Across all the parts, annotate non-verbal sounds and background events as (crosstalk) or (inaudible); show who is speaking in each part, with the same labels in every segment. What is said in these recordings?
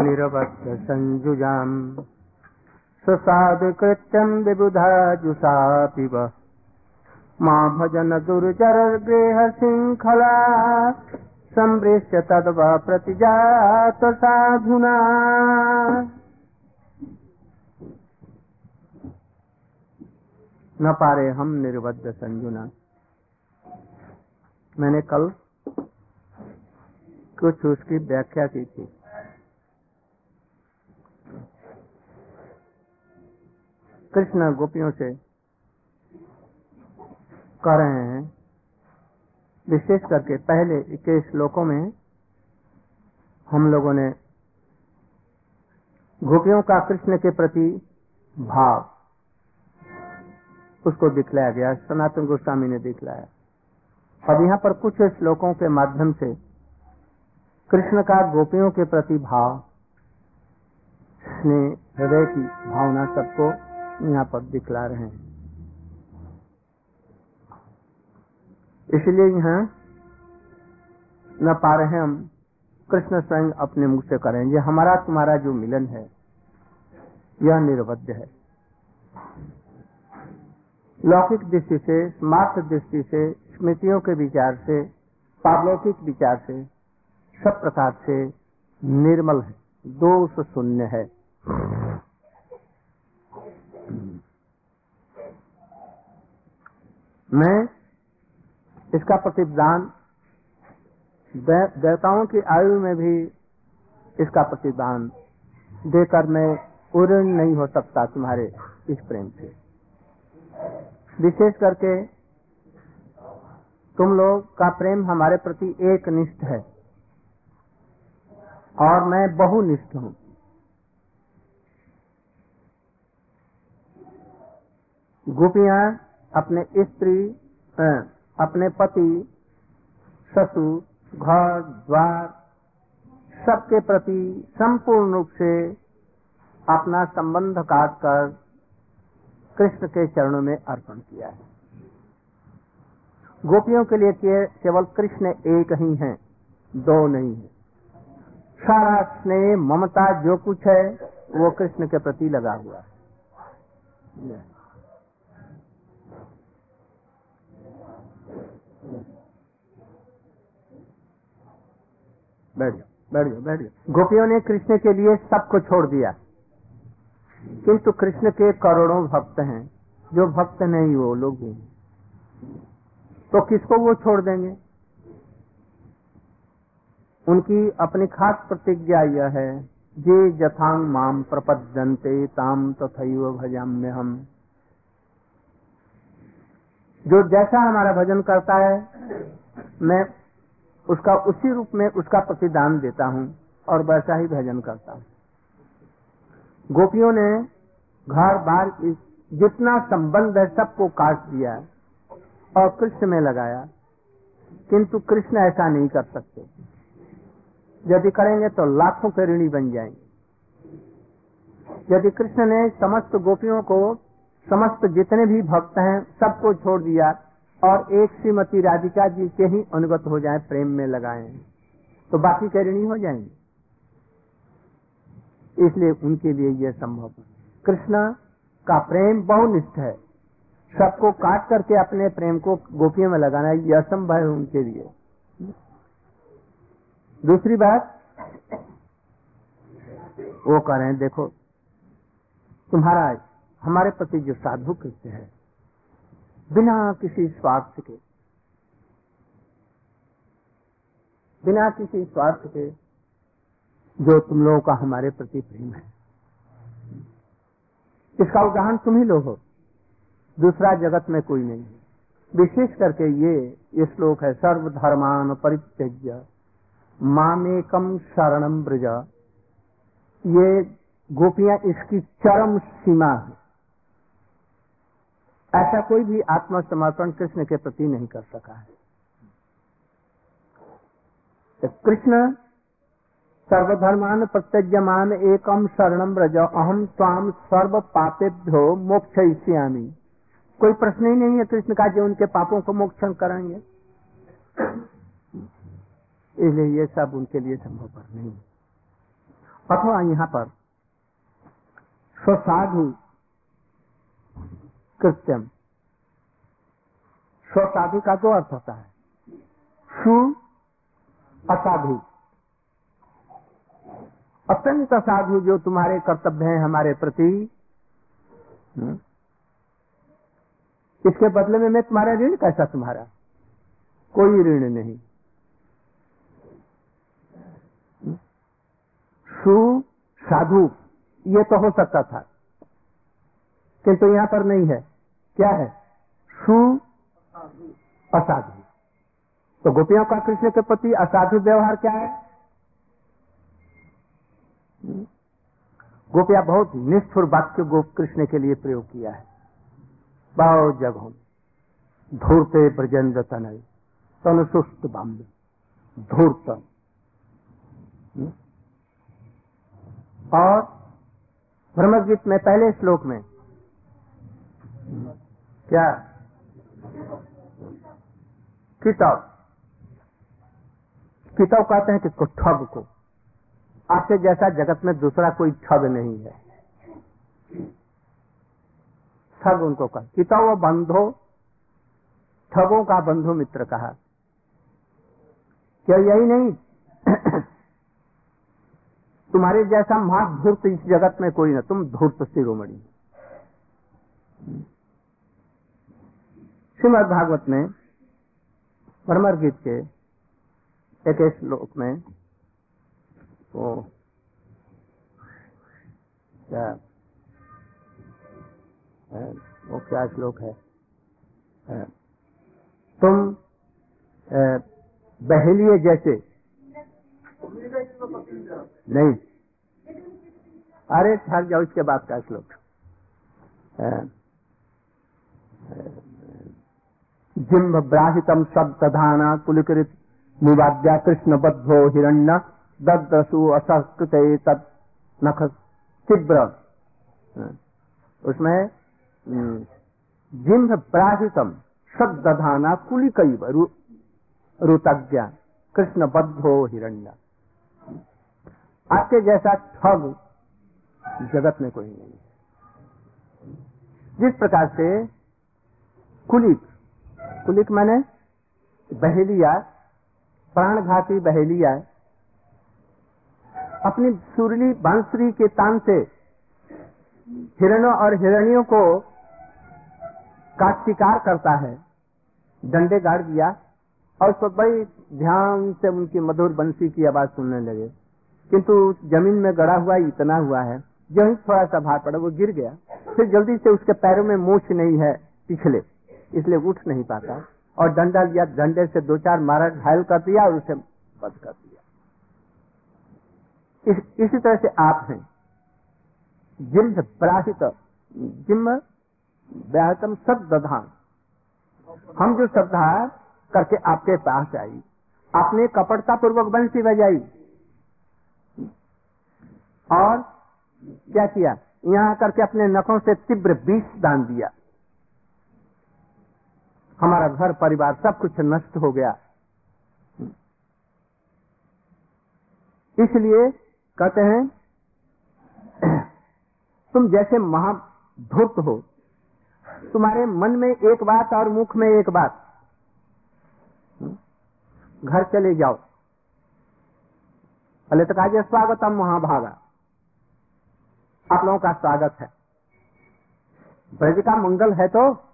Speaker 1: निरवध्य संयुजाम् सुसाधुकृत्यम् विबुधा जुषापिव मा भजन दुर्जर गृह शृङ्खला संवृश्य तद्वा प्रतिजात साधुना न पारे हम निर्बद्ध संजुना मैंने कल कुछ उसकी व्याख्या की थी। कृष्ण गोपियों से कह रहे हैं, विशेष करके पहले के श्लोकों में हम लोगों ने गोपियों का कृष्ण के प्रति भाव उसको दिखलाया गया, सनातन गोस्वामी ने दिखलाया। अब यहाँ पर कुछ श्लोकों के माध्यम से कृष्ण का गोपियों के प्रति भाव, स्नेह हृदय की भावना सबको यहाँ पर दिखला रहे हैं। इसलिए यहाँ न पा रहे हैं हम, कृष्ण स्वयं अपने मुख से करें ये हमारा तुम्हारा जो मिलन है, यह निर्बद्ध है। लौकिक दृष्टि से स्मार्थ दृष्टि से, स्मृतियों के विचार से, पारलौकिक विचार से, सब प्रकार से निर्मल है दोष शून्य है। मैं इसका प्रतिदान देवताओं की आयु में भी इसका प्रतिदान देकर मैं पूर्ण नहीं हो सकता तुम्हारे इस प्रेम से। विशेष करके तुम लोग का प्रेम हमारे प्रति एक निष्ठ है और मैं बहुनिष्ठ हूँ। गोपियाँ अपने स्त्री अपने पति ससुर घर द्वार सबके प्रति संपूर्ण रूप से अपना संबंध काट कर कृष्ण के चरणों में अर्पण किया है। गोपियों के लिए केवल कृष्ण एक ही हैं, दो नहीं है। सारा स्नेह ममता जो कुछ है वो कृष्ण के प्रति लगा हुआ है। बैठ जाओ बैठ जाओ बैठ जाओ। गोपियों ने कृष्ण के लिए सबको छोड़ दिया। किंतु कृष्ण के करोड़ों भक्त हैं, जो भक्त नहीं वो लोग तो किसको वो छोड़ देंगे? उनकी अपनी खास प्रतिज्ञा यह है, जे जथांग माम प्रपद्यंते ताम तथैव भजाम्य हम जो जैसा हमारा भजन करता है, मैं उसका उसी रूप में उसका प्रतिदान देता हूँ और वैसा ही भजन करता हूँ। गोपियों ने घर बार जितना संबंध है सबको काट दिया और कृष्ण में लगाया, किंतु कृष्ण ऐसा नहीं कर सकते। यदि करेंगे तो लाखों के ऋणी बन जाएँगे। यदि कृष्ण ने समस्त गोपियों को, समस्त जितने भी भक्त हैं, सबको छोड़ दिया और एक श्रीमती राधिका जी के ही अनुगत हो जाए, प्रेम में लगाए। तो बाकी के ऋणी हो जाएँगे। इसलिए उनके लिए यह संभव कृष्ण का प्रेम बहुनिष्ठ है। सबको काट करके अपने प्रेम को गोपियों में लगाना यह असंभव है उनके लिए। दूसरी बात, वो कह रहे हैं, देखो, तुम्हारा हमारे प्रति जो साधु कृत्य है बिना किसी स्वार्थ के, बिना किसी स्वार्थ के जो तुम लोगों का हमारे प्रति प्रेम है। इसका उदाहरण तुम ही लोग हो, दूसरा जगत में कोई नहीं है। विशेष करके ये ये श्लोक है, सर्वधर्मान परित्यज्य मामेकम शरणम ब्रज। ये गोपियाँ इसकी चरम सीमा है। ऐसा कोई भी आत्मसमर्पण कृष्ण के प्रति नहीं कर सका है। तो कृष्ण सर्वधर्मान प्रत्यज्यमान एकम शरणम ब्रज अहम स्वाम सर्व पापेभ्यो मोक्ष कोई प्रश्न ही नहीं है कृष्ण का जो उनके पापों को मोक्षण करेंगे इसलिए ये सब उनके लिए संभव पर नहीं अथवा यहाँ पर स्वसाधु कृत्यम। स्वसाधु का दो अर्थ होता है। सु असाधु। अत्यंत असाधु जो तुम्हारे कर्तव्य हैं हमारे प्रति। हम्म, इसके बदले में मैं तुम्हारा ऋण कैसा तुम्हारा? कोई ऋण नहीं। सु साधु। ये तो हो सकता था। किंतु यहाँ पर नहीं है। क्या है? सु असाधु तो गोपियों का कृष्ण के प्रति असाधु व्यवहार क्या है? गोपिया बहुत निष्ठुर वाक्य गोप कृष्ण के लिए प्रयोग किया है। बहुत जगहों धूर्ते ब्रजेंद्र तनय, तन सुस्त बाम्बे, धूर्त। और ब्रह्मगीत में पहले श्लोक में क्या? किताब। किताब कहते हैं किसको ठग को। आपसे जैसा जगत में दूसरा कोई ठग नहीं है। ठग उनको कहा। किताब बंधो, ठगों का बंधु मित्र कहा। क्या यही नहीं? (coughs) तुम्हारे जैसा महान धूर्त इस जगत में कोई ना, तुम धूर्त शिरोमणि। श्रीमद भागवत में परमर गीत के एक श्लोक में वो क्या वो क्या श्लोक है, तुम बहेलिए जैसे। नहीं। अरे ठहर जाओ इसके बाद का श्लोक। जिम्भ ब्राहितम शब्दाना कुलकृत निवाद्या कृष्ण बद्धो हिरण्य ददसु असकृत नख तीव्र उसमें जिम्भ ब्राहितम शब्दाना कुलिकैव ऋतज्ञा कृष्ण बद्धो हिरण्य। आपके जैसा ठग जगत में कोई नहीं। जिस प्रकार से कुलिक कुलिक मैंने बहेलिया प्राणघाती बहेलिया अपनी सुरली बांसुरी के तान से हिरणों और हिरणियों को का शिकार करता है, डंडे गाड़ दिया और उसको बड़ी ध्यान से उनकी मधुर बंसी की आवाज़ सुनने लगे। किंतु ज़मीन में गड़ा हुआ, इतना हुआ है जो ही थोड़ा सा भार पड़ा, वो गिर गया। फिर जल्दी से उसके पैरों में मूछ नहीं है, पिछले। इसलिए उठ नहीं पाता। और डंडा लिया डंडे से दो चार मारा घायल कर दिया और उसे बंद कर दिया। इस, इसी तरह से आप हैं। जिम्भ प्राहित जिम्भ व्याहतम सदधान हम जो श्रद्धा करके आपके पास आई आपने कपटता पूर्वक बंसी बजाई और क्या किया? यहाँ करके अपने नखों से तीव्र विष दान दिया। हमारा घर, परिवार सब कुछ नष्ट हो गया। इसलिए कहते हैं, तुम जैसे महाधूर्त हो, तुम्हारे मन में एक बात और मुख में एक बात। घर चले जाओ। पहले तो कहा स्वागतम महाभागा। आप लोगों का स्वागत है। ब्रज का मंगल है तो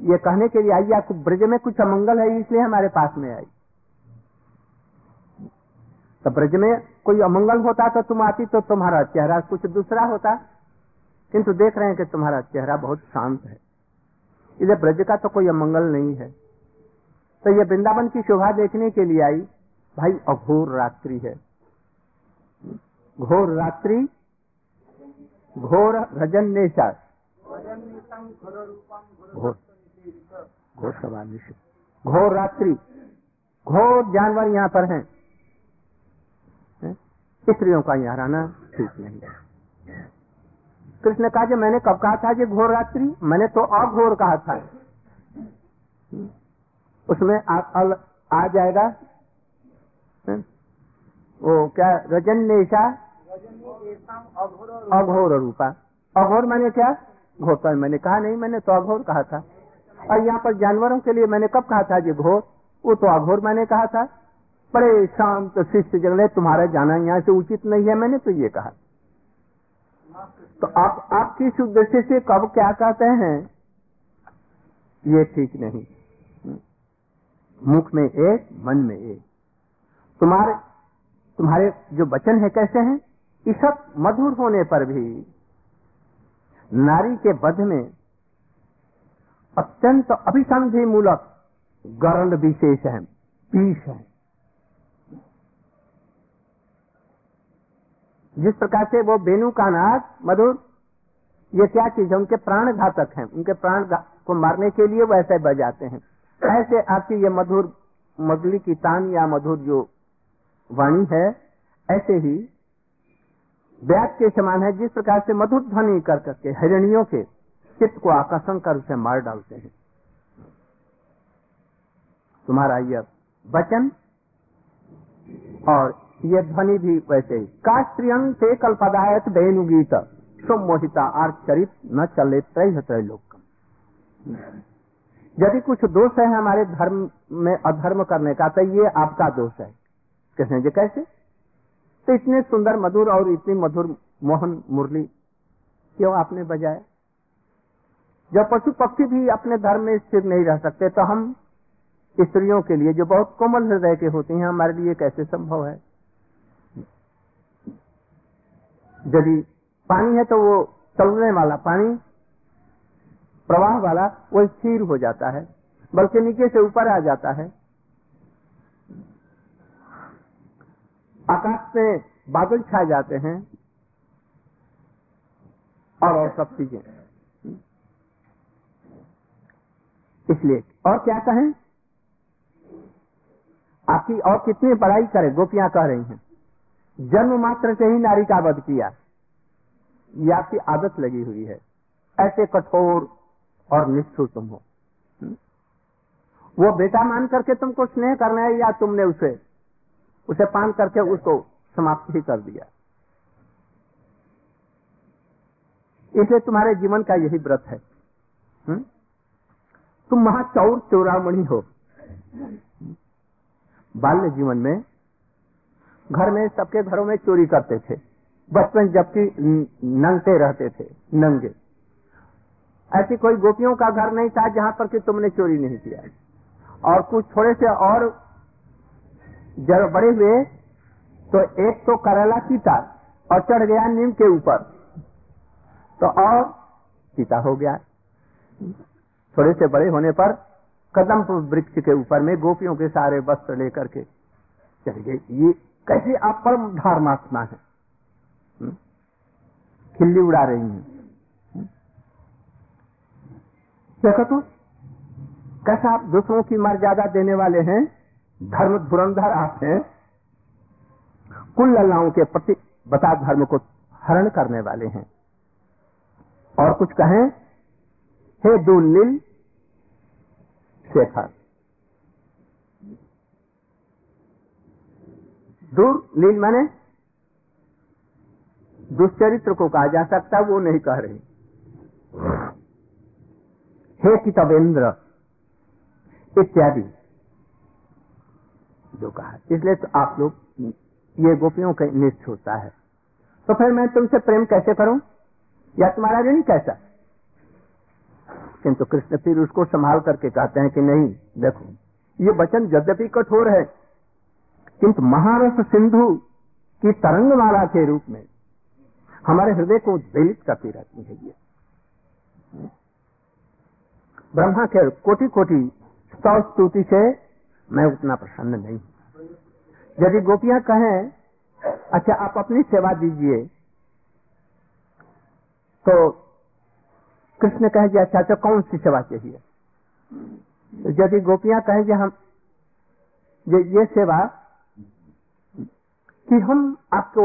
Speaker 1: ये कहने के लिए आई आपको ब्रज में कुछ अमंगल है इसलिए हमारे पास में आई। तो ब्रज में कोई अमंगल होता तो तुम आती तो तुम्हारा चेहरा कुछ दूसरा होता। किंतु देख रहे हैं कि तुम्हारा चेहरा बहुत शांत है। इसलिए ब्रज का तो कोई अमंगल नहीं है। तो ये वृंदावन की शोभा देखने के लिए आई भाई अघोर रात्रि है। घोर रात्रि घोर रजन नेशा घोर। घोर सवाल घोर रात्रि घोर जानवर यहाँ पर हैं। स्त्रियों का यहाँ रहना ठीक नहीं है। कृष्ण कहा मैंने कब कहा था कि घोर रात्रि? मैंने तो अघोर कहा था। उसमें आ, आ, आ जाएगा। वो क्या रजन्येशा? अघोर रूपा। अघोर मैंने क्या? घोर मैंने कहा नहीं मैंने तो अघोर कहा था। और यहाँ पर जानवरों के लिए मैंने कब कहा था जी घोर? वो तो अघोर मैंने कहा था। बड़े शांत शिष्य जगले, तुम्हारा जाना यहाँ से उचित नहीं है, मैंने तो ये कहा। तो आप आप किस उद्देश्य से कब क्या कहते हैं? ये ठीक नहीं। मुख में एक, मन में एक। तुम्हारे तुम्हारे जो वचन है कैसे हैं? ईशत मधुर होने पर भी, नारी के बध में अत्यंत अभिसंधि मूलक गरण विशेष है, पीस है। जिस प्रकार से वो बेनु का नाच मधुर, ये क्या चीज़ है, उनके प्राण घातक हैं। उनके प्राण को मारने के लिए वो ऐसे बजाते हैं। ऐसे आपकी ये मधुर मगली की तान या मधुर जो वाणी है, ऐसे ही व्यास के समान है, जिस प्रकार से मधुर ध्वनि कर करके, हिरणियों के चित्त को आकर्षण कर उसे मार डालते हैं। तुम्हारा यह वचन और ये ध्वनि भी वैसे ही। का स्त्रियंग से कल्पदायत वेणुगीत सुमोहिता आर चरित न चले त्रय त्रैलोकम यदि कुछ दोष है हमारे धर्म में अधर्म करने का तो ये आपका दोष है। कहते जी कैसे? तो इतने सुंदर, मधुर और इतनी मधुर मोहन मुरली क्यों आपने बजाया? जब पशु पक्षी भी अपने धर्म में स्थिर नहीं रह सकते तो हम स्त्रियों के लिए जो बहुत कोमल हृदय के होते हैं, हमारे लिए कैसे संभव है? यदि पानी है तो वो चलने वाला पानी, प्रवाह वाला, वो स्थिर हो जाता है, बल्कि नीचे से ऊपर आ जाता है। आकाश में बादल छा जाते हैं और और सब चीज़ें। इसलिए, और क्या कहें? आपकी और कितनी पढ़ाई करें, गोपियाँ कह रही हैं। जन्म मात्र से ही नारी का वध किया। ये आपकी आदत लगी हुई है। ऐसे कठोर और निष्ठुर तुम हो? वो बेटा मान करके तुमको स्नेह करना है या तुमने उसे उसे पान करके उसको समाप्त ही कर दिया? इसलिए तुम्हारे जीवन का यही व्रत है। हुँ? तुम महाचौर चौरामणि हो। बाल्य जीवन में घर में सबके घरों में चोरी करते थे। बचपन जबकि नंगते रहते थे, नंगे। ऐसी कोई गोपियों का घर नहीं था जहाँ पर कि तुमने चोरी नहीं किया। और कुछ थोड़े से और जब बड़े हुए तो एक तो करेला सीता और चढ़ गया नीम के ऊपर। तो और सीता हो गया। थोड़े से बड़े होने पर कदम वृक्ष के ऊपर में गोपियों के सारे वस्त्र लेकर के चढ़ गए। ये कैसे आप परम धर्मात्मा है? हम्म? खिल्ली उड़ा रही हैं? देखो तो कैसा आप दूसरों की मर्यादा देने वाले हैं? धर्म धुरंधर आप हैं। कुल लल्लाओं के प्रति बता धर्म को हरण करने वाले हैं। और कुछ कहें? हे दुल्लिल शेखर। दूर लील मैंने दुष्चरित्र को कहा जा सकता, वो नहीं कह रहे। हे कितवेंद्र, इत्यादि। जो कहा। इसलिए तो आप लोग ये गोपियों का निष्ठ होता है। तो फिर मैं तुमसे प्रेम कैसे करूँ? या तुम्हारा ऋण कैसा? किंतु कृष्ण फिर उसको संभाल करके कहते हैं कि नहीं, देखो, ये वचन यद्यपि कठोर है, किंतु महारस सिंधु की तरंगमाला के रूप में हमारे हृदय को उद्वेलित करती रहती है ये। ब्रह्मा के कोटि कोटि स्तव स्तुति से मैं उतना प्रसन्न नहीं यदि गोपियाँ कहें अच्छा आप अपनी सेवा दीजिए तो कृष्ण कहे जी अच्छा अच्छा कौन सी सेवा चाहिए? तो यदि गोपियाँ कहें कि हम ये, ये सेवा कि हम आपको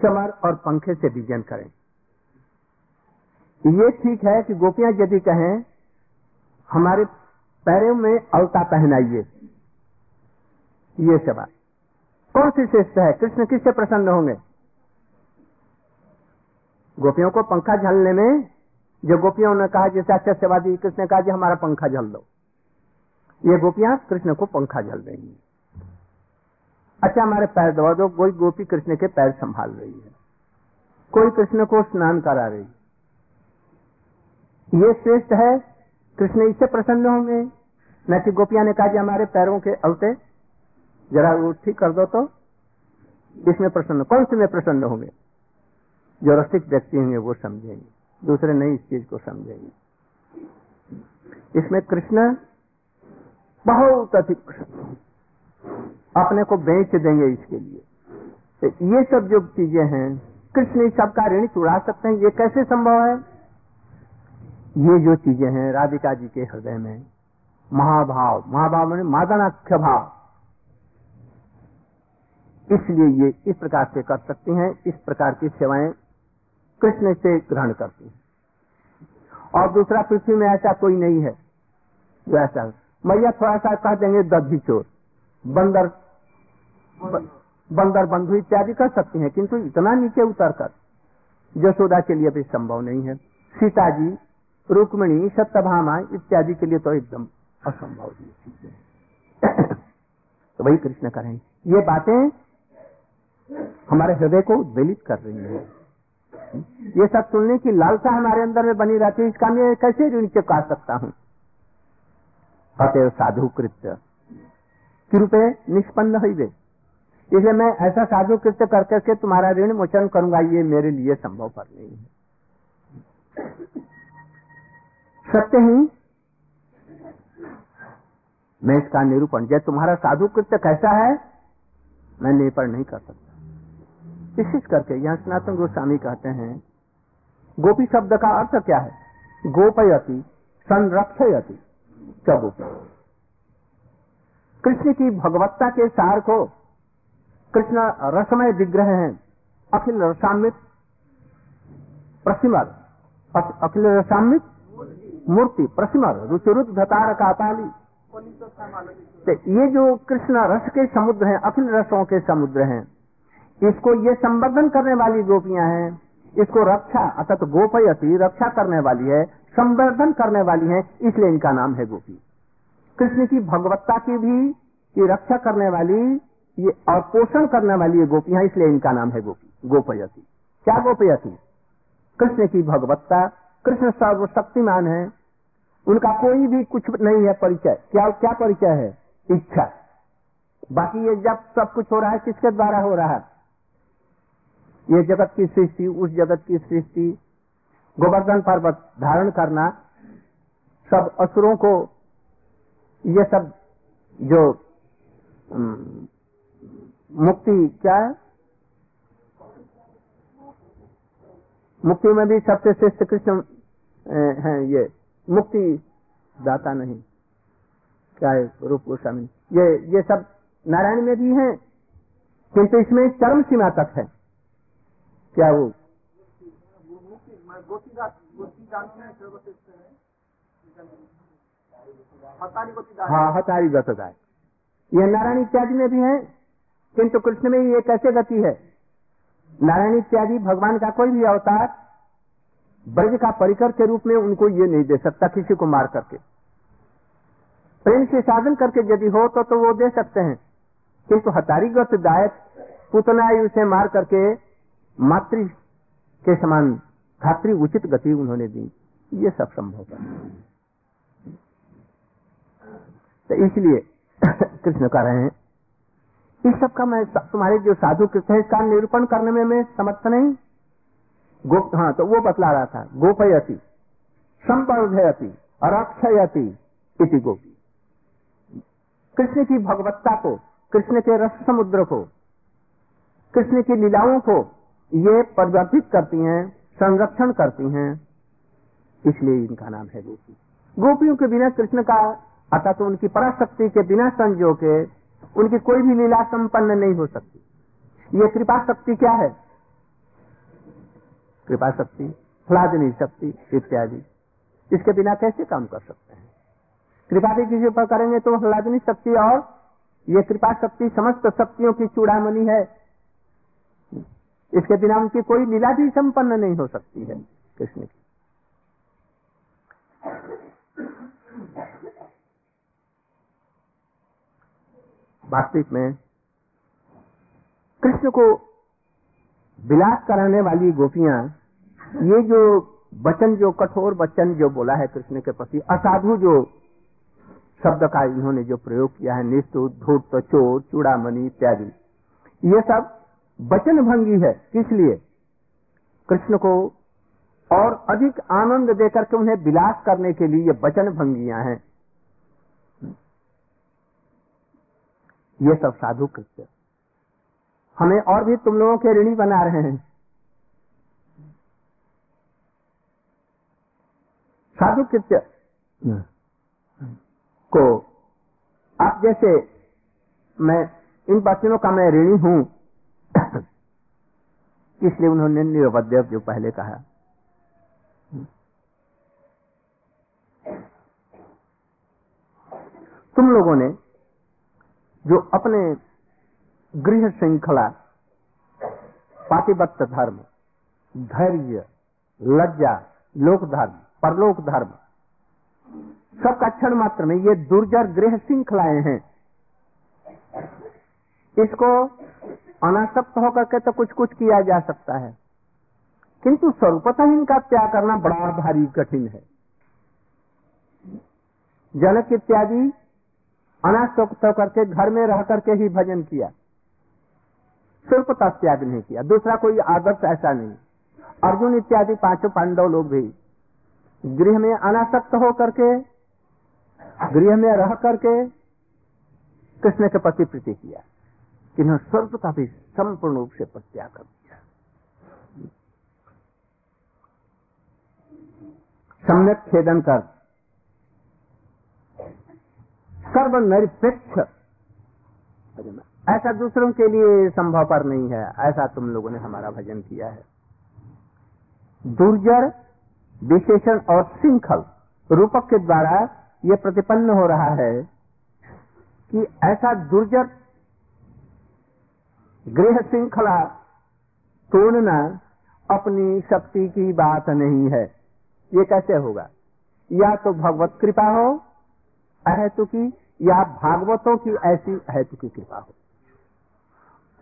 Speaker 1: चमर और पंखे से डिज़ाइन करें। ये ठीक है कि गोपियाँ यदि कहें हमारे पैरों में अलता पहनाइए। ये सेवा। कौन सी श्रेष्ठ है? कृष्ण किससे प्रसन्न होंगे? गोपियों को पंखा झलने में जो गोपियों ने कहा, जैसे आचार्यवादी कृष्ण ने कहा, जी, हमारा पंखा झल दो। ये गोपियाँ कृष्ण को पंखा झल रही है। अच्छा हमारे पैर दबा दो, कोई गोपी कृष्ण के पैर संभाल रही है। कोई कृष्ण को स्नान करा रही है। ये श्रेष्ठ है, कृष्ण इससे प्रसन्न होंगे। न कि गोपिया ने कहा हमारे पैरों के अलते, जरा वो ठीक कर दो तो इसमें प्रसन्न, कौन से में प्रसन्न होंगे? जो रसिक व्यक्ति होंगे, वो समझेंगे। दूसरे नहीं इस चीज़ को समझेंगे। इसमें कृष्ण बहुत अधिक अपने को बेच देंगे इसके लिए। तो ये सब जो चीज़ें हैं, कृष्ण इस सबका ऋण चुरा सकते हैं, ये कैसे संभव है? ये जो चीज़ें हैं, राधिका जी के हृदय में, महाभाव महाभाव में मादनाख्य भाव। इसलिए ये इस प्रकार से कर सकती हैं, इस प्रकार की सेवाएँ कृष्ण से ग्रहण करती हैं। और दूसरा पृथ्वी में ऐसा कोई नहीं है। जो ऐसा मैया थोड़ा सा कह देंगे दधी चोर। बंदर बंदर बंधु इत्यादि कर सकती हैं, किंतु इतना नीचे उतर कर यशोदा के लिए भी संभव नहीं है। सीता जी रुक्मणी, सत्यभामा इत्यादि के लिए तो एकदम असंभव (coughs) तो वही कृष्ण करें ये बातें हमारे हृदय को उद्वेलित कर रही है। ये सब सुनने की लालसा हमारे अंदर में बनी रहती है, इसका मैं कैसे ऋण चुका सकता हूँ? अतएव साधु कृत्य। कृपे निष्पन्न हुई इसलिए मैं ऐसा साधु कृत्य कर करके तुम्हारा ऋण मोचन करूँगा, ये मेरे लिए संभव पर नहीं है। सत्य ही। मैं इसका निरूपण, जब तुम्हारा साधु कृत्य कैसा है, मैं निरूपण नहीं कर सकता। विशेष करके यहाँ सनातन गोस्वामी कहते हैं गोपी शब्द का अर्थ क्या है? गोपयति संरक्षयति चौगोपी कृष्ण की भगवत्ता के सार को कृष्ण रसमय विग्रह हैं अखिल रसामित प्रसिमर अखिल रसामित मूर्ति प्रसिमर रुचिरुद्ध धतार कापाली तो ये जो कृष्ण रस के समुद्र हैं अखिल रसों के समुद्र हैं इसको ये संवर्धन करने वाली गोपियाँ हैं, इसको रक्षा, अर्थात गोपयती रक्षा करने वाली है, संवर्धन करने वाली है, इसलिए इनका नाम है गोपी। कृष्ण की भगवत्ता की भी ये रक्षा करने वाली, ये और पोषण करने वाली ये गोपियाँ, इसलिए इनका नाम है गोपी गोपयती क्या गोपयती कृष्ण की भगवत्ता, कृष्ण सर्वशक्तिमान है। उनका कोई भी कुछ नहीं है परिचय। क्या क्या परिचय है? इच्छा। बाकी ये जब सब कुछ हो रहा है, किसके द्वारा हो रहा है? ये जगत की सृष्टि, उस जगत की सृष्टि, गोवर्धन पर्वत धारण करना, सब असुरों को, ये सब जो मुक्ति क्या है? मुक्ति में भी सबसे श्रेष्ठ कृष्ण है ये। मुक्ति दाता नहीं। क्या है रूप गोस्वामी? ये ये सब नारायण में भी है, किंतु इसमें चरम सीमा तक है। क्या वो? हाँ। हतारी गतदाय ये नारायण इत्यादि में भी है किंतु कृष्ण में ये कैसे गति है? नारायण इत्यादि भगवान का कोई भी अवतार ब्रज का परिकर के रूप में उनको ये नहीं दे सकता किसी को मार करके। प्रेम से साधन करके यदि हो तो, तो वो दे सकते हैं। किंतु हतारी गत दायक पुतना उसे मार करके मातृ के समान धातृ उचित गति उन्होंने दी। ये सब संभव है। तो इसलिए (coughs) कृष्ण कह रहे हैं, इस सब का मैं तुम्हारे जो साधु कृष्ण है, इसका निरूपण करने में मैं समर्थ नहीं। गोप हाँ तो वो बतला रहा था, गोपयति संपर्धयति और अक्षयति इति गोपी। कृष्ण की भगवत्ता को, कृष्ण के रस समुद्र को, कृष्ण की लीलाओं को ये परिवर्तित करती हैं, संरक्षण करती हैं, इसलिए इनका नाम है गोपी। गोपियों के बिना कृष्ण का अर्थात तो उनकी पराशक्ति के बिना संजो के उनकी कोई भी लीला संपन्न नहीं हो सकती। ये कृपा शक्ति क्या है? कृपा शक्ति फलादनी शक्ति इत्यादि। इसके बिना कैसे काम कर सकते हैं? कृपा भी किसी पर करेंगे तो हलादनी शक्ति और ये कृपा शक्ति समस्त शक्तियों की चूड़ामणि है। इसके बिना उनकी कोई लीला भी संपन्न नहीं हो सकती है, कृष्ण की। वास्तविक में कृष्ण को विलास कराने वाली गोपियाँ, ये जो वचन जो कठोर वचन जो बोला है कृष्ण के प्रति, असाधु जो शब्द का इन्होंने जो प्रयोग किया है निस्तु धूर्त, चोर, चूड़ामणि इत्यादि, ये सब वचन भंगी है इसलिए कृष्ण को और अधिक आनंद देकर के उन्हें विलास करने के लिए ये वचन भंगियाँ हैं। ये सब साधु कृत्य। हमें और भी तुम लोगों के ऋणी बना रहे हैं। साधु कृत्य को आप जैसे मैं इन वचनों का मैं ऋणी हूँ इसलिए उन्होंने निरवद्य जो पहले कहा। तुम लोगों ने जो अपने गृह श्रृंखला पातिबत्त धर्म, धैर्य, लज्जा, लोक धर्म, परलोक धर्म, सबका क्षण मात्र में ये दुर्जर गृह श्रृंखलाएँ हैं। इसको अनासक्त होकर के तो कुछ कुछ किया जा सकता है। किंतु स्वरूपतः इनका त्याग करना बड़ा भारी कठिन है। जनक इत्यादि अनासक्त होकर के घर में रह करके ही भजन किया। स्वरूपता त्याग नहीं किया। दूसरा कोई आदर्श ऐसा नहीं। अर्जुन इत्यादि पाँचों पांडव लोग भी गृह में अनासक्त होकर के, गृह में रह करके कृष्ण के प्रति प्रीति किया। इन्होंने स्वर्ग का भी संपूर्ण रूप से प्रत्याग कर दिया। सम्यक छेदन कर। सर्व निरपेक्ष ऐसा दूसरों के लिए संभव पर नहीं है, ऐसा तुम लोगों ने हमारा भजन किया है। दुर्जर, विशेषण और श्रृंखल रूपक के द्वारा ये प्रतिपन्न हो रहा है कि ऐसा दुर्जर गृह श्रृंखला तोड़ना अपनी शक्ति की बात नहीं है। ये कैसे होगा? या तो भगवत कृपा हो, अहेतु की, या भागवतों की ऐसी अहेतु की कृपा हो।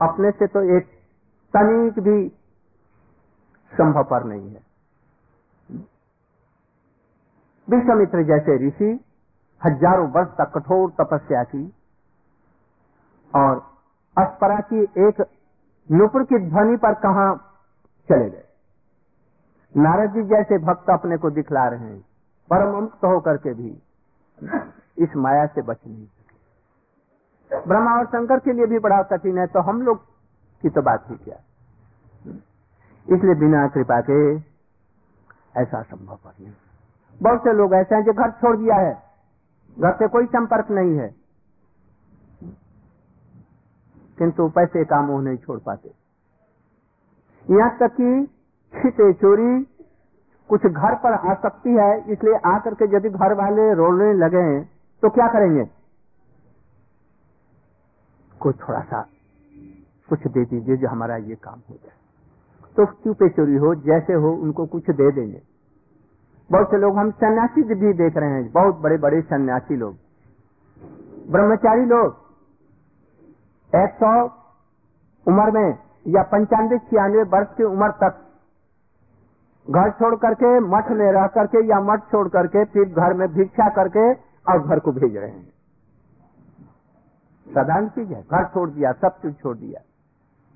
Speaker 1: अपने से तो एक तनिक भी संभव पर नहीं है। विश्वामित्र जैसे ऋषि हज़ारों वर्ष तक कठोर तपस्या की और अस्परा की एक नुपुर की ध्वनि पर कहा चले गए। नारद जी जैसे भक्त अपने को दिखला रहे हैं परम मुक्त होकर के भी इस माया से बच नहीं सके। ब्रह्मा और शंकर के लिए भी बड़ा कठिन है तो हम लोग की तो बात ही क्या। इसलिए बिना कृपा के ऐसा संभव नहीं। बहुत से लोग ऐसे हैं जो घर छोड़ दिया है, घर से कोई संपर्क नहीं है। किंतु पैसे का मुँह नहीं छोड़ पाते। यहाँ तक कि छिपे चोरी कुछ घर पर आ सकती है, इसलिए आकर के यदि घर वाले रोने लगे तो क्या करेंगे? कुछ थोड़ा सा कुछ दे दीजिए जो हमारा ये काम हो जाए। तो चुपे चोरी हो, जैसे हो, उनको कुछ दे देंगे। बहुत से लोग, हम सन्यासी भी देख रहे हैं, बहुत बड़े बड़े सन्यासी लोग। ब्रह्मचारी लोग एक सौ उम्र में या पंचानवे छियानवे वर्ष की उम्र तक घर छोड़ करके, मठ में रह करके या मठ छोड़ करके फिर घर में भिक्षा करके और घर को भेज रहे हैं। साधारण चीज़ है। घर छोड़ दिया, सब चीज़ छोड़ दिया।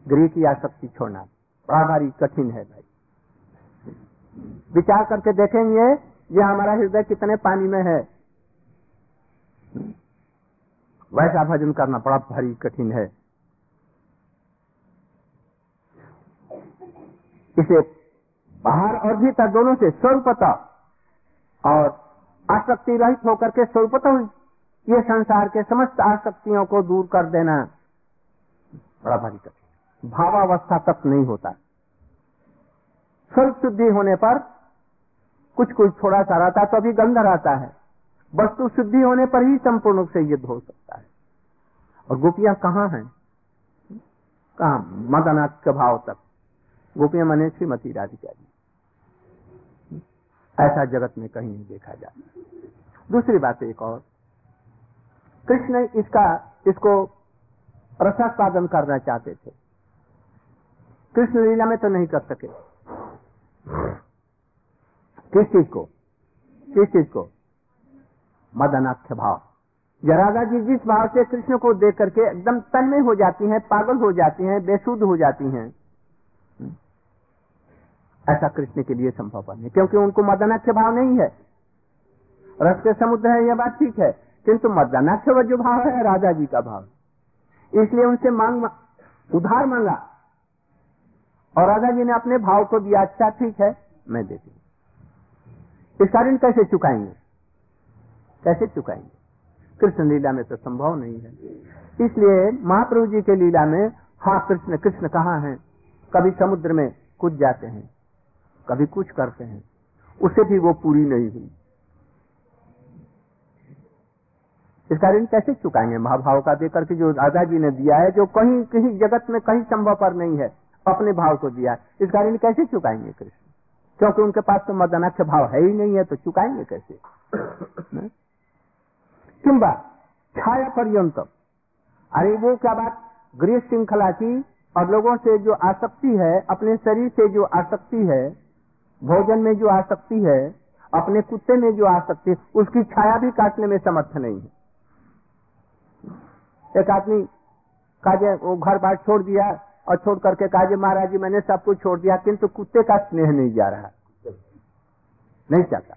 Speaker 1: गृह की आसक्ति छोड़ना। बड़ा भारी कठिन है भाई। विचार करके देखेंगे ये हमारा हृदय कितने पानी में है। वैसा भजन करना बड़ा भारी कठिन है। इसे बाहर और भीतर दोनों से स्वरूपता और आसक्ति रहित होकर के स्वरूपता ये संसार के समस्त आसक्तियों को दूर कर देना बड़ा भारी कठिन भावावस्था तक नहीं होता। स्वरूप शुद्धि होने पर कुछ कुछ थोड़ा सा रहता तो अभी गंध रहता है। वस्तु शुद्धि होने पर ही संपूर्ण रूप से युद्ध हो सकता है। और गोपियाँ कहाँ हैं? कहा? मदनाथ के भाव तक। गोपियाँ मने श्रीमती राधिका जी ऐसा जगत में कहीं नहीं देखा जाता दूसरी बात एक और। कृष्ण इसका, इसको रसास्वादन करना चाहते थे। कृष्ण लीला में तो नहीं कर सके। किस चीज़ को? किस चीज़ को? मदनाख्य भाव जराधा जी जिस भाव से कृष्ण को देख करके एकदम तन्मय हो जाती हैं, पागल हो जाती हैं, बेसुध हो जाती हैं। ऐसा कृष्ण के लिए संभव नहीं क्योंकि उनको मदनाख्य भाव नहीं है। रस के समुद्र है, यह बात ठीक है, किंतु मदनाख्य जो भाव है राजा जी का भाव। इसलिए उनसे मांग उधार मांगा। और राजा जी ने अपने भाव को दिया अच्छा ठीक है, मैं देती इस कारण कैसे चुकाएँगे? कैसे चुकाएँगे? कृष्ण लीला में तो संभव नहीं है। इसलिए महाप्रभु जी के लीला में हाँ कृष्ण कृष्ण कहाँ हैं? कभी समुद्र में कुछ जाते हैं, कभी कुछ करते हैं। उसे भी वो पूरी नहीं हुई। इसका ऋण कैसे चुकाएँगे? महाभाव का देकर के जो राजा जी ने दिया है, जो कहीं किसी जगत में कहीं संभव पर नहीं है, अपने भाव को दिया है। ऋण कैसे चुकाएँगे कृष्ण? क्योंकि उनके पास तो मदनाख्य भाव है ही नहीं है तो चुकाएँगे कैसे? किंबा छाया पर्यंत। अरे वो क्या बात? गृह श्रृंखला की और लोगों से जो आसक्ति है, अपने शरीर से जो आसक्ति है, भोजन में जो आसक्ति है, अपने कुत्ते में जो आसक्ति है उसकी छाया भी काटने में समर्थ नहीं है। एक आदमी काजे वो घर बार छोड़ दिया और छोड़ करके काजे, महाराज जी, मैंने सब कुछ छोड़ दिया, किंतु कुत्ते का स्नेह नहीं जा रहा। नहीं चाहता।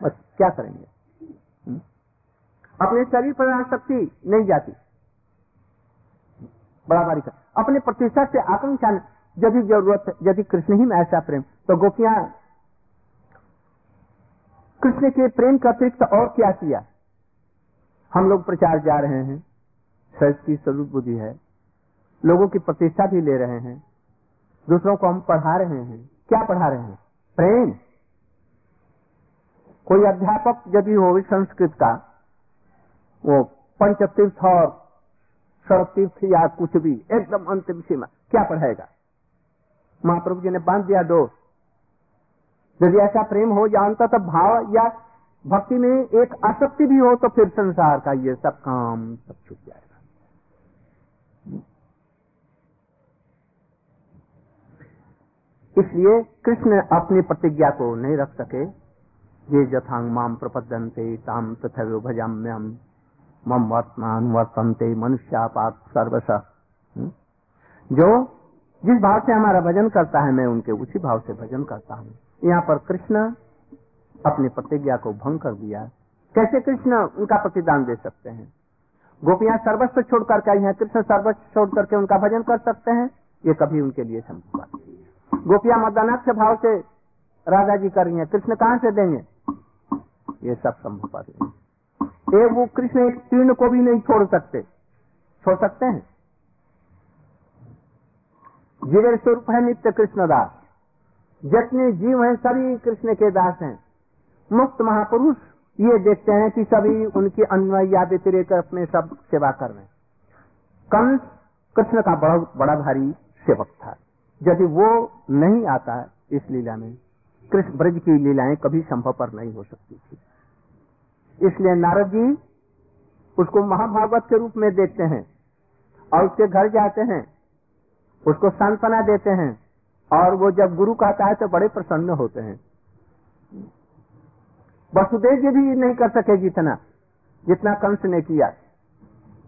Speaker 1: बस क्या करेंगे? अपने शरीर पर आसक्ति नहीं जाती। बड़ा बारीक अपने प्रतिष्ठा से आकांक्षा यदि ज़रूरत है, यदि कृष्ण ही में ऐसा प्रेम तो गोपियाँ कृष्ण के प्रेम का अतिरिक्त और क्या किया? हम लोग प्रचार जा रहे हैं। सच की स्वरूप बुद्धि है। लोगों की प्रतिष्ठा भी ले रहे हैं। दूसरों को हम पढ़ा रहे हैं। क्या पढ़ा रहे हैं? प्रेम। कोई अध्यापक यदि हो संस्कृत का वो पंच तीर्थ और तीर्थ या कुछ भी, एकदम अंतिम सीमा, क्या पढ़ाएगा? महाप्रभु जी ने बाँध दिया दोष। यदि ऐसा प्रेम हो, या अंत भाव, या भक्ति में एक आसक्ति भी हो तो फिर संसार का ये सब काम सब छूट जाएगा। इसलिए कृष्ण अपनी प्रतिज्ञा को नहीं रख सके। ये जथांग माम प्रपदंते ताम तथा भजाम्यम। मम वर्तमान वर्तनते मनुष्यापात सर्वस हम्म? जो जिस भाव से हमारा भजन करता है, मैं उनके उसी भाव से भजन करता हूँ। यहाँ पर कृष्ण अपनी प्रतिज्ञा को भंग कर दिया। कैसे कृष्ण उनका प्रतिदान दे सकते हैं? गोपियाँ सर्वस्व छोड़ करके आई हैं, कृष्ण सर्वस्व छोड़ करके उनका भजन कर सकते हैं? ये कभी उनके लिए संभव बात नहीं है। गोपियाँ मदनाक्ष भाव से राजा जी कर रही हैं, कृष्ण कहाँ से देंगे? ये सब संभव बात नहीं एक वो कृष्ण एक तीर्ण को भी नहीं छोड़ सकते। छोड़ सकते हैं। जीवन स्वरूप है नित्य कृष्ण दास जितने जीव हैं, सभी कृष्ण के दास हैं। मुक्त महापुरुष, ये देखते हैं कि सभी उनकी अन्वय व्यतिरेक अपने सब सेवा कर रहे हैं। कंस, कृष्ण का बड़ा बड़ा भारी सेवक था। यदि वो नहीं आता इस लीला में, कृष्ण ब्रज की लीलाएँ कभी संभव पर नहीं हो सकती थी। इसलिए नारद जी उसको महाभागवत के रूप में देखते हैं और उसके घर जाते हैं, उसको सांत्वना देते हैं और वो जब गुरु कहता है तो बड़े प्रसन्न होते हैं। वसुदेव जी भी नहीं कर सके जितना जितना कंस ने किया।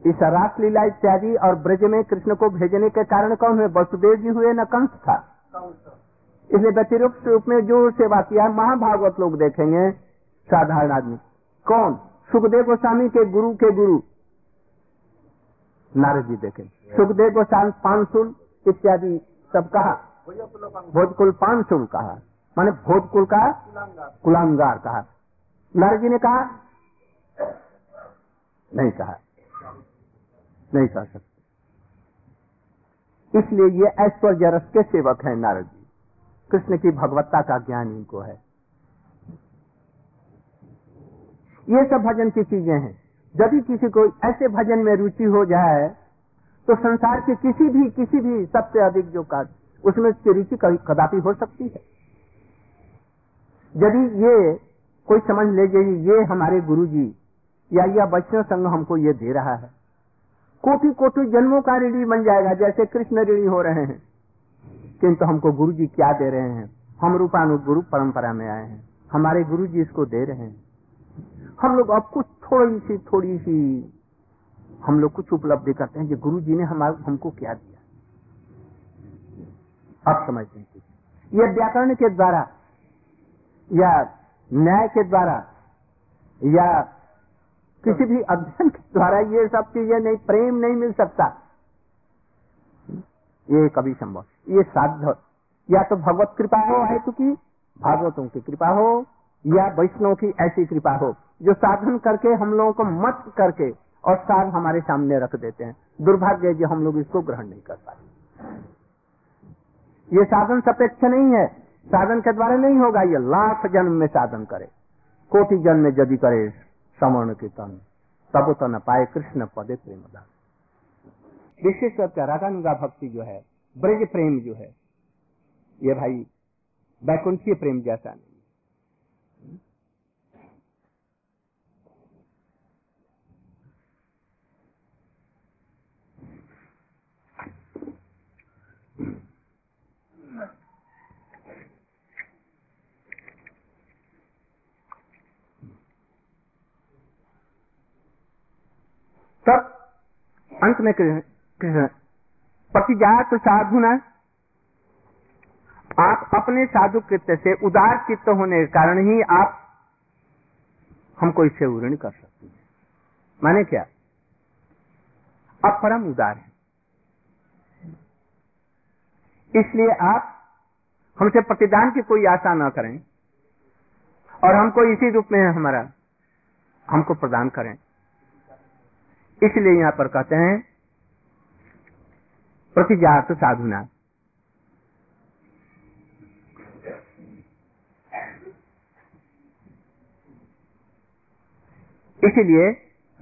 Speaker 1: इस रास लीला इत्यादि और ब्रज में कृष्ण को भेजने के कारण कौन हुए वसुदेव जी हुए न कंस था। इसलिए व्यतिरिक्त रूप में जो सेवा किया, महाभागवत लोग देखेंगे, साधारण आदमी। कौन? सुखदेव गोस्वामी के गुरु के गुरु। नारद जी देखे। सुखदेव गोस्वामी पानसुल इत्यादि सब कहा। भोजकुल पानसुल कहा। माने भोजकुल का कुलांगार कहा। नारद जी ने कहा? नहीं कहा। नहीं कह सकते इसलिए ये ऐश्वर्य रस के सेवक हैं नारद जी। कृष्ण की भगवत्ता का ज्ञान इनको है। ये सब भजन की चीज़ें हैं। यदि किसी को ऐसे भजन में रुचि हो जाए तो संसार के किसी भी किसी भी सबसे अधिक जो कार्य, उसमें उसकी रुचि कदापि हो सकती है। यदि ये कोई समझ ले जाइए ये हमारे गुरु जी या यह वैष्णव संघ हमको ये दे रहा है कोटि कोटि जन्मों का ऋणी बन जाएगा, जैसे कृष्ण ऋणी हो रहे हैं। किंतु हमको गुरु जी क्या दे रहे हैं? हम रूपानु गुरु परंपरा में आए हैं। हमारे गुरु जी इसको दे रहे हैं। हम लोग अब कुछ थोड़ी सी थोड़ी सी, हम लोग कुछ उपलब्धि करते हैं कि गुरु जी ने हमारे, हमको क्या दिया। अब समझते हैं यह व्याकरण के द्वारा, या न्याय के द्वारा, या किसी भी अध्ययन के द्वारा ये सब चीज़ें नहीं, प्रेम नहीं मिल सकता। ये कभी संभव, ये साध्य। या तो भगवत कृपा हो है क्योंकि भागवतों की कृपा हो या वैष्णव की ऐसी कृपा हो, जो साधन करके हम लोगों को मत करके और साध हमारे सामने रख देते हैं। दुर्भाग्य जो हम लोग इसको ग्रहण नहीं कर पाते ये साधन सपेक्ष नहीं है। साधन के द्वारा नहीं होगा, ये लाख जन्म में साधन करे, कोटि जन्म में यदि करे समर्ण कीर्तन, तब तो न पाए कृष्ण पदे प्रेम विशेष करके रागानुगा भक्ति जो है, ब्रज प्रेम जो है, ये भाई वैकुंठी प्रेम जैसा नहीं। तब अंत में कृष्ण प्रतिजात साधु न, आप अपने साधु कृत्य से उदार चित्त होने के कारण ही आप हमको इससे ऋण कर सकते हैं। माने क्या? आप परम उदार हैं। इसलिए आप हमसे प्रतिदान की कोई आशा न करें और हमको इसी रूप में हमारा, हमको प्रदान करें। इसलिए यहाँ पर कहते हैं, प्रतिजात साधुना। इसलिए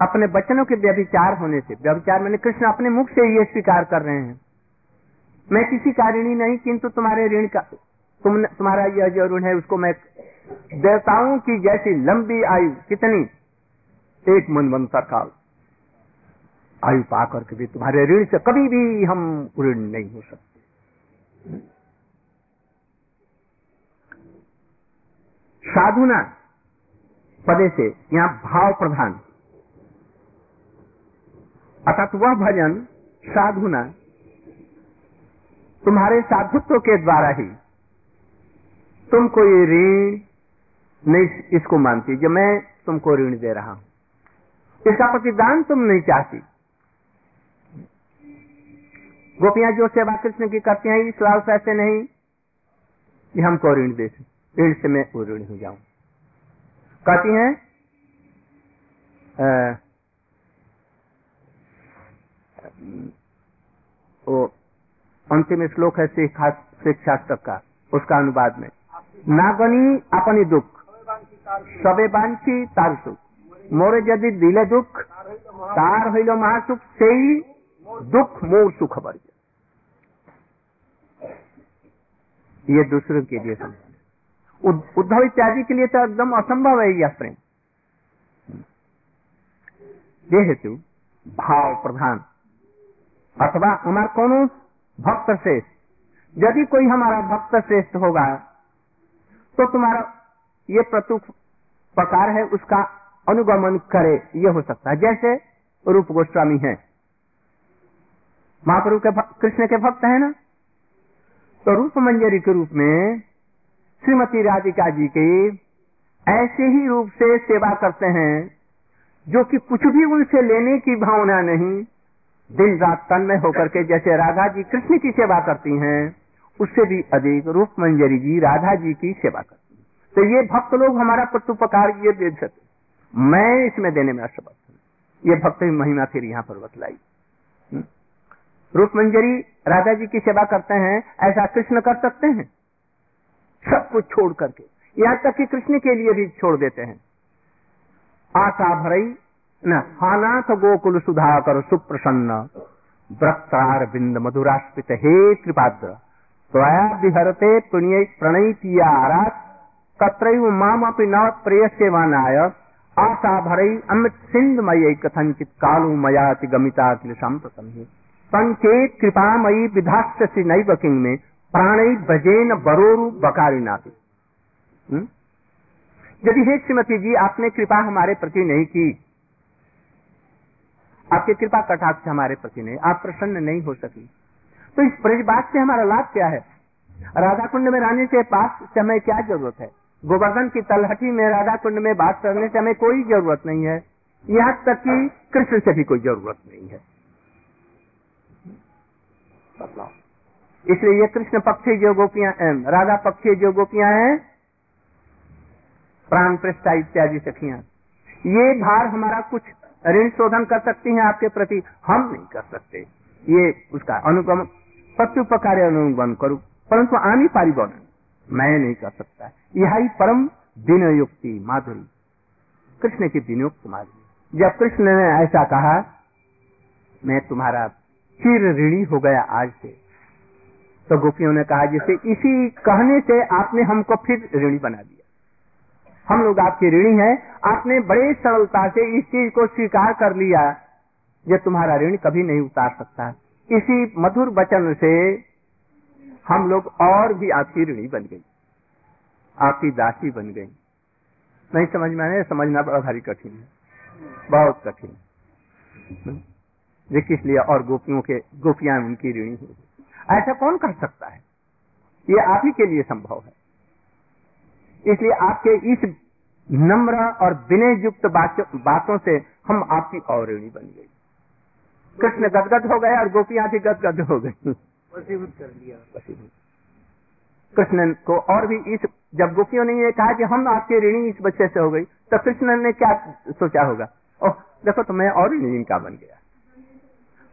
Speaker 1: अपने बच्चनों के व्यभिचार होने से, व्यभिचार मैंने कृष्ण अपने मुख से ये स्वीकार कर रहे हैं। मैं किसी का ऋणी नहीं, किंतु तुम्हारे ऋण का, तुम, तुम्हारा यह जो ऋण है, उसको मैं देवताओं की जैसी लंबी आयु, कितनी? एक मन मनवंतर काल आयु पा करके भी तुम्हारे ऋण से कभी भी हम ऋण नहीं हो सकते। साधुना पदे से यहाँ भाव प्रधान। अर्थात वह भजन साधुना तुम्हारे साधुत्व के द्वारा ही तुम कोई ऋण नहीं इसको मानती, जो मैं तुमको ऋण दे रहा हूँ। इसका प्रतिदान तुम नहीं चाहती। गोपियाँ जो सेवा कृष्ण की करती हैं, इस लाल ऐसे नहीं कि हमको ऋण दे ऋण से मैं ऋण हो जाऊँ। कहती हैं वो अंतिम श्लोक है शिक्षा तक का, उसका अनुवाद में। नागनी अपनी दुख, सबे बांची तार सुख। मोरे यदि दिले दुख, तार हईल महासुख से ही दुख मोर सुख बढ़ ये दूसरों के लिए उद्धव इत्यादि के लिए तो एकदम असंभव है यह प्रेम। ये हेतु भाव प्रधान। अथवा हमारा कौन भक्त श्रेष्ठ? यदि कोई हमारा भक्त श्रेष्ठ होगा तो तुम्हारा ये प्रतुक प्रकार है, उसका अनुगमन करे, ये हो सकता है। जैसे रूप गोस्वामी है। महाप्रभु के कृष्ण के भक्त है ना? तो रूप मंजरी के रूप में श्रीमती राधिका जी के ऐसे ही रूप से सेवा करते हैं, जो कि कुछ भी उनसे लेने की भावना नहीं। दिन रात तन में होकर के जैसे राधा जी कृष्ण की सेवा करती हैं, उससे भी अधिक रूप मंजरी जी राधा जी की सेवा करती हैं। तो ये भक्त लोग हमारा प्रत्युपकार ये दे सकते मैं इसमें देने में असमर्थ हूँ। ये भक्त महिमा फिर यहाँ पर बतलाई। रूप मंजरी राधा जी की सेवा करते हैं, ऐसा कृष्ण कर सकते हैं। सब कुछ छोड़ करके, यहाँ तक कि कृष्ण के लिए भी छोड़ देते हैं। आशा भरई, न हानाथ गोकुल सुधाकर सुप्रसन्न। वृक्षार बिंद मधुरास्पित हे कृपाद्र। त्वया विहरते पुण्य प्रणयतिया तत्रैव मामपि न आशा भरई, अमृत सिंधमय कथंचित कालू मयाति गमिता किल पंचेत कृपामयी विधास्यसि नैव किंग में? प्राणई बजेन बरोरु बकारिनाति हम्म? यदि हे श्रीमती जी, आपने कृपा हमारे प्रति नहीं की। आपकी कृपा कटाक्ष हमारे प्रति नहीं। आप प्रसन्न नहीं हो सकी। तो इस ब्रजबात से हमारा लाभ क्या है? राधा कुंड में रहने के पास से हमें क्या ज़रूरत है? गोवर्धन की तलहटी में राधा कुंड में बात करने से हमें कोई ज़रूरत नहीं है। यहाँ तक कि कृष्ण से भी कोई ज़रूरत नहीं है। इसलिए ये कृष्ण पक्षी जो गोपियाँ राधा पक्षी जो गोपियाँ हैं, प्राण पृष्ठा इत्यादि सखियाँ ये भार हमारा कुछ ऋण शोधन कर सकती हैं आपके प्रति, हम नहीं कर सकते। ये उसका अनुगमन प्रत्युपकार अनुगमन करूँ, परंतु आनी पारिबन मैं नहीं कर सकता। यही परम विनयुक्ति माधुरी। कृष्ण की विनयुक्त माधुरी। जब कृष्ण ने ऐसा कहा, मैं तुम्हारा चिर ऋणी हो गया आज से। तो गोपियों ने कहा, जैसे इसी कहने से आपने हमको फिर ऋणी बना दिया। हम लोग आपके ऋणी हैं, आपने बड़े सरलता से इस चीज़ को स्वीकार कर लिया, ये तुम्हारा ऋण कभी नहीं उतार सकता। इसी मधुर वचन से हम लोग और भी आपकी ऋणी बन गई, आपकी दासी बन गई। नहीं समझ में आने समझना बड़ा भारी कठिन है। बहुत कठिन। ये किस लिए और गोपियों के गोपियाँ उनकी ऋणी हुई ऐसा कौन कर सकता है? ये आप ही के लिए संभव है। इसलिए आपके इस नम्र और विनय युक्त बातों से हम आपकी और ऋणी बन गई कृष्ण गदगद हो गए और गोपियाँ भी गदगद हो गई।
Speaker 2: कर दिया
Speaker 1: कृष्ण को और भी इस जब गोपियों ने ये कहा कि हम आपके ऋणी इस बच्चे से हो गई तो कृष्ण ने क्या सोचा होगा? ओह देखो तो मैं और ऋणी इनका बन गया।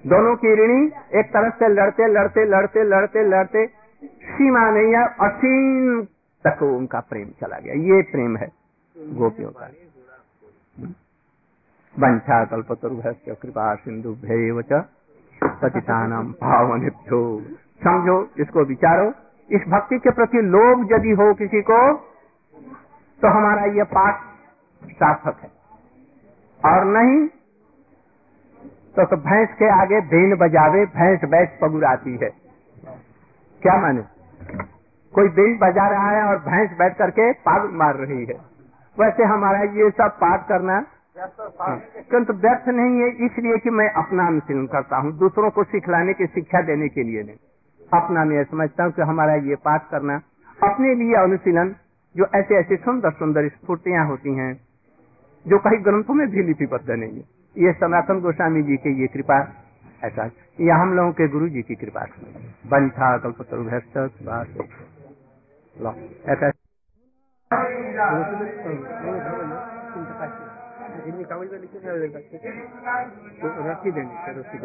Speaker 1: दोनों की ऋणी एक तरफ़ से लड़ते लड़ते लड़ते लड़ते लड़ते, सीमा नहीं है, असीम तक उनका प्रेम चला गया। ये प्रेम है गोपियों का। वंशा कल्पतरुभ्य कृपा सिंधु सचितानम भावनिभ्यो समझो, इसको विचारो। इस भक्ति के प्रति लोभ यदि हो किसी को तो हमारा ये पाठ सार्थक है। और नहीं तो, भैंस के आगे बेन बजावे भैंस बैठ पगुराती है। क्या माने? कोई बेन बजा रहा है और भैंस बैठ करके पाग मार रही है। वैसे हमारा ये सब पाठ करना किंतु व्यर्थ नहीं है इसलिए कि मैं अपना अनुशीलन करता हूँ दूसरों को सिखलाने की शिक्षा देने के लिए नहीं। अपना मैं समझता हूँ कि हमारा ये पाठ करना अपने लिए अनुशीलन जो ऐसे ऐसे सुंदर सुंदर स्फूर्तियाँ होती हैं जो कहीं ग्रंथों में भी लिपिबद्ध नहीं है। ये सनातन गोस्वामी जी के ये कृपा ऐसा यह हम लोगों के गुरु जी की कृपा बंथा कल्पतरु ऐसा। देंगे।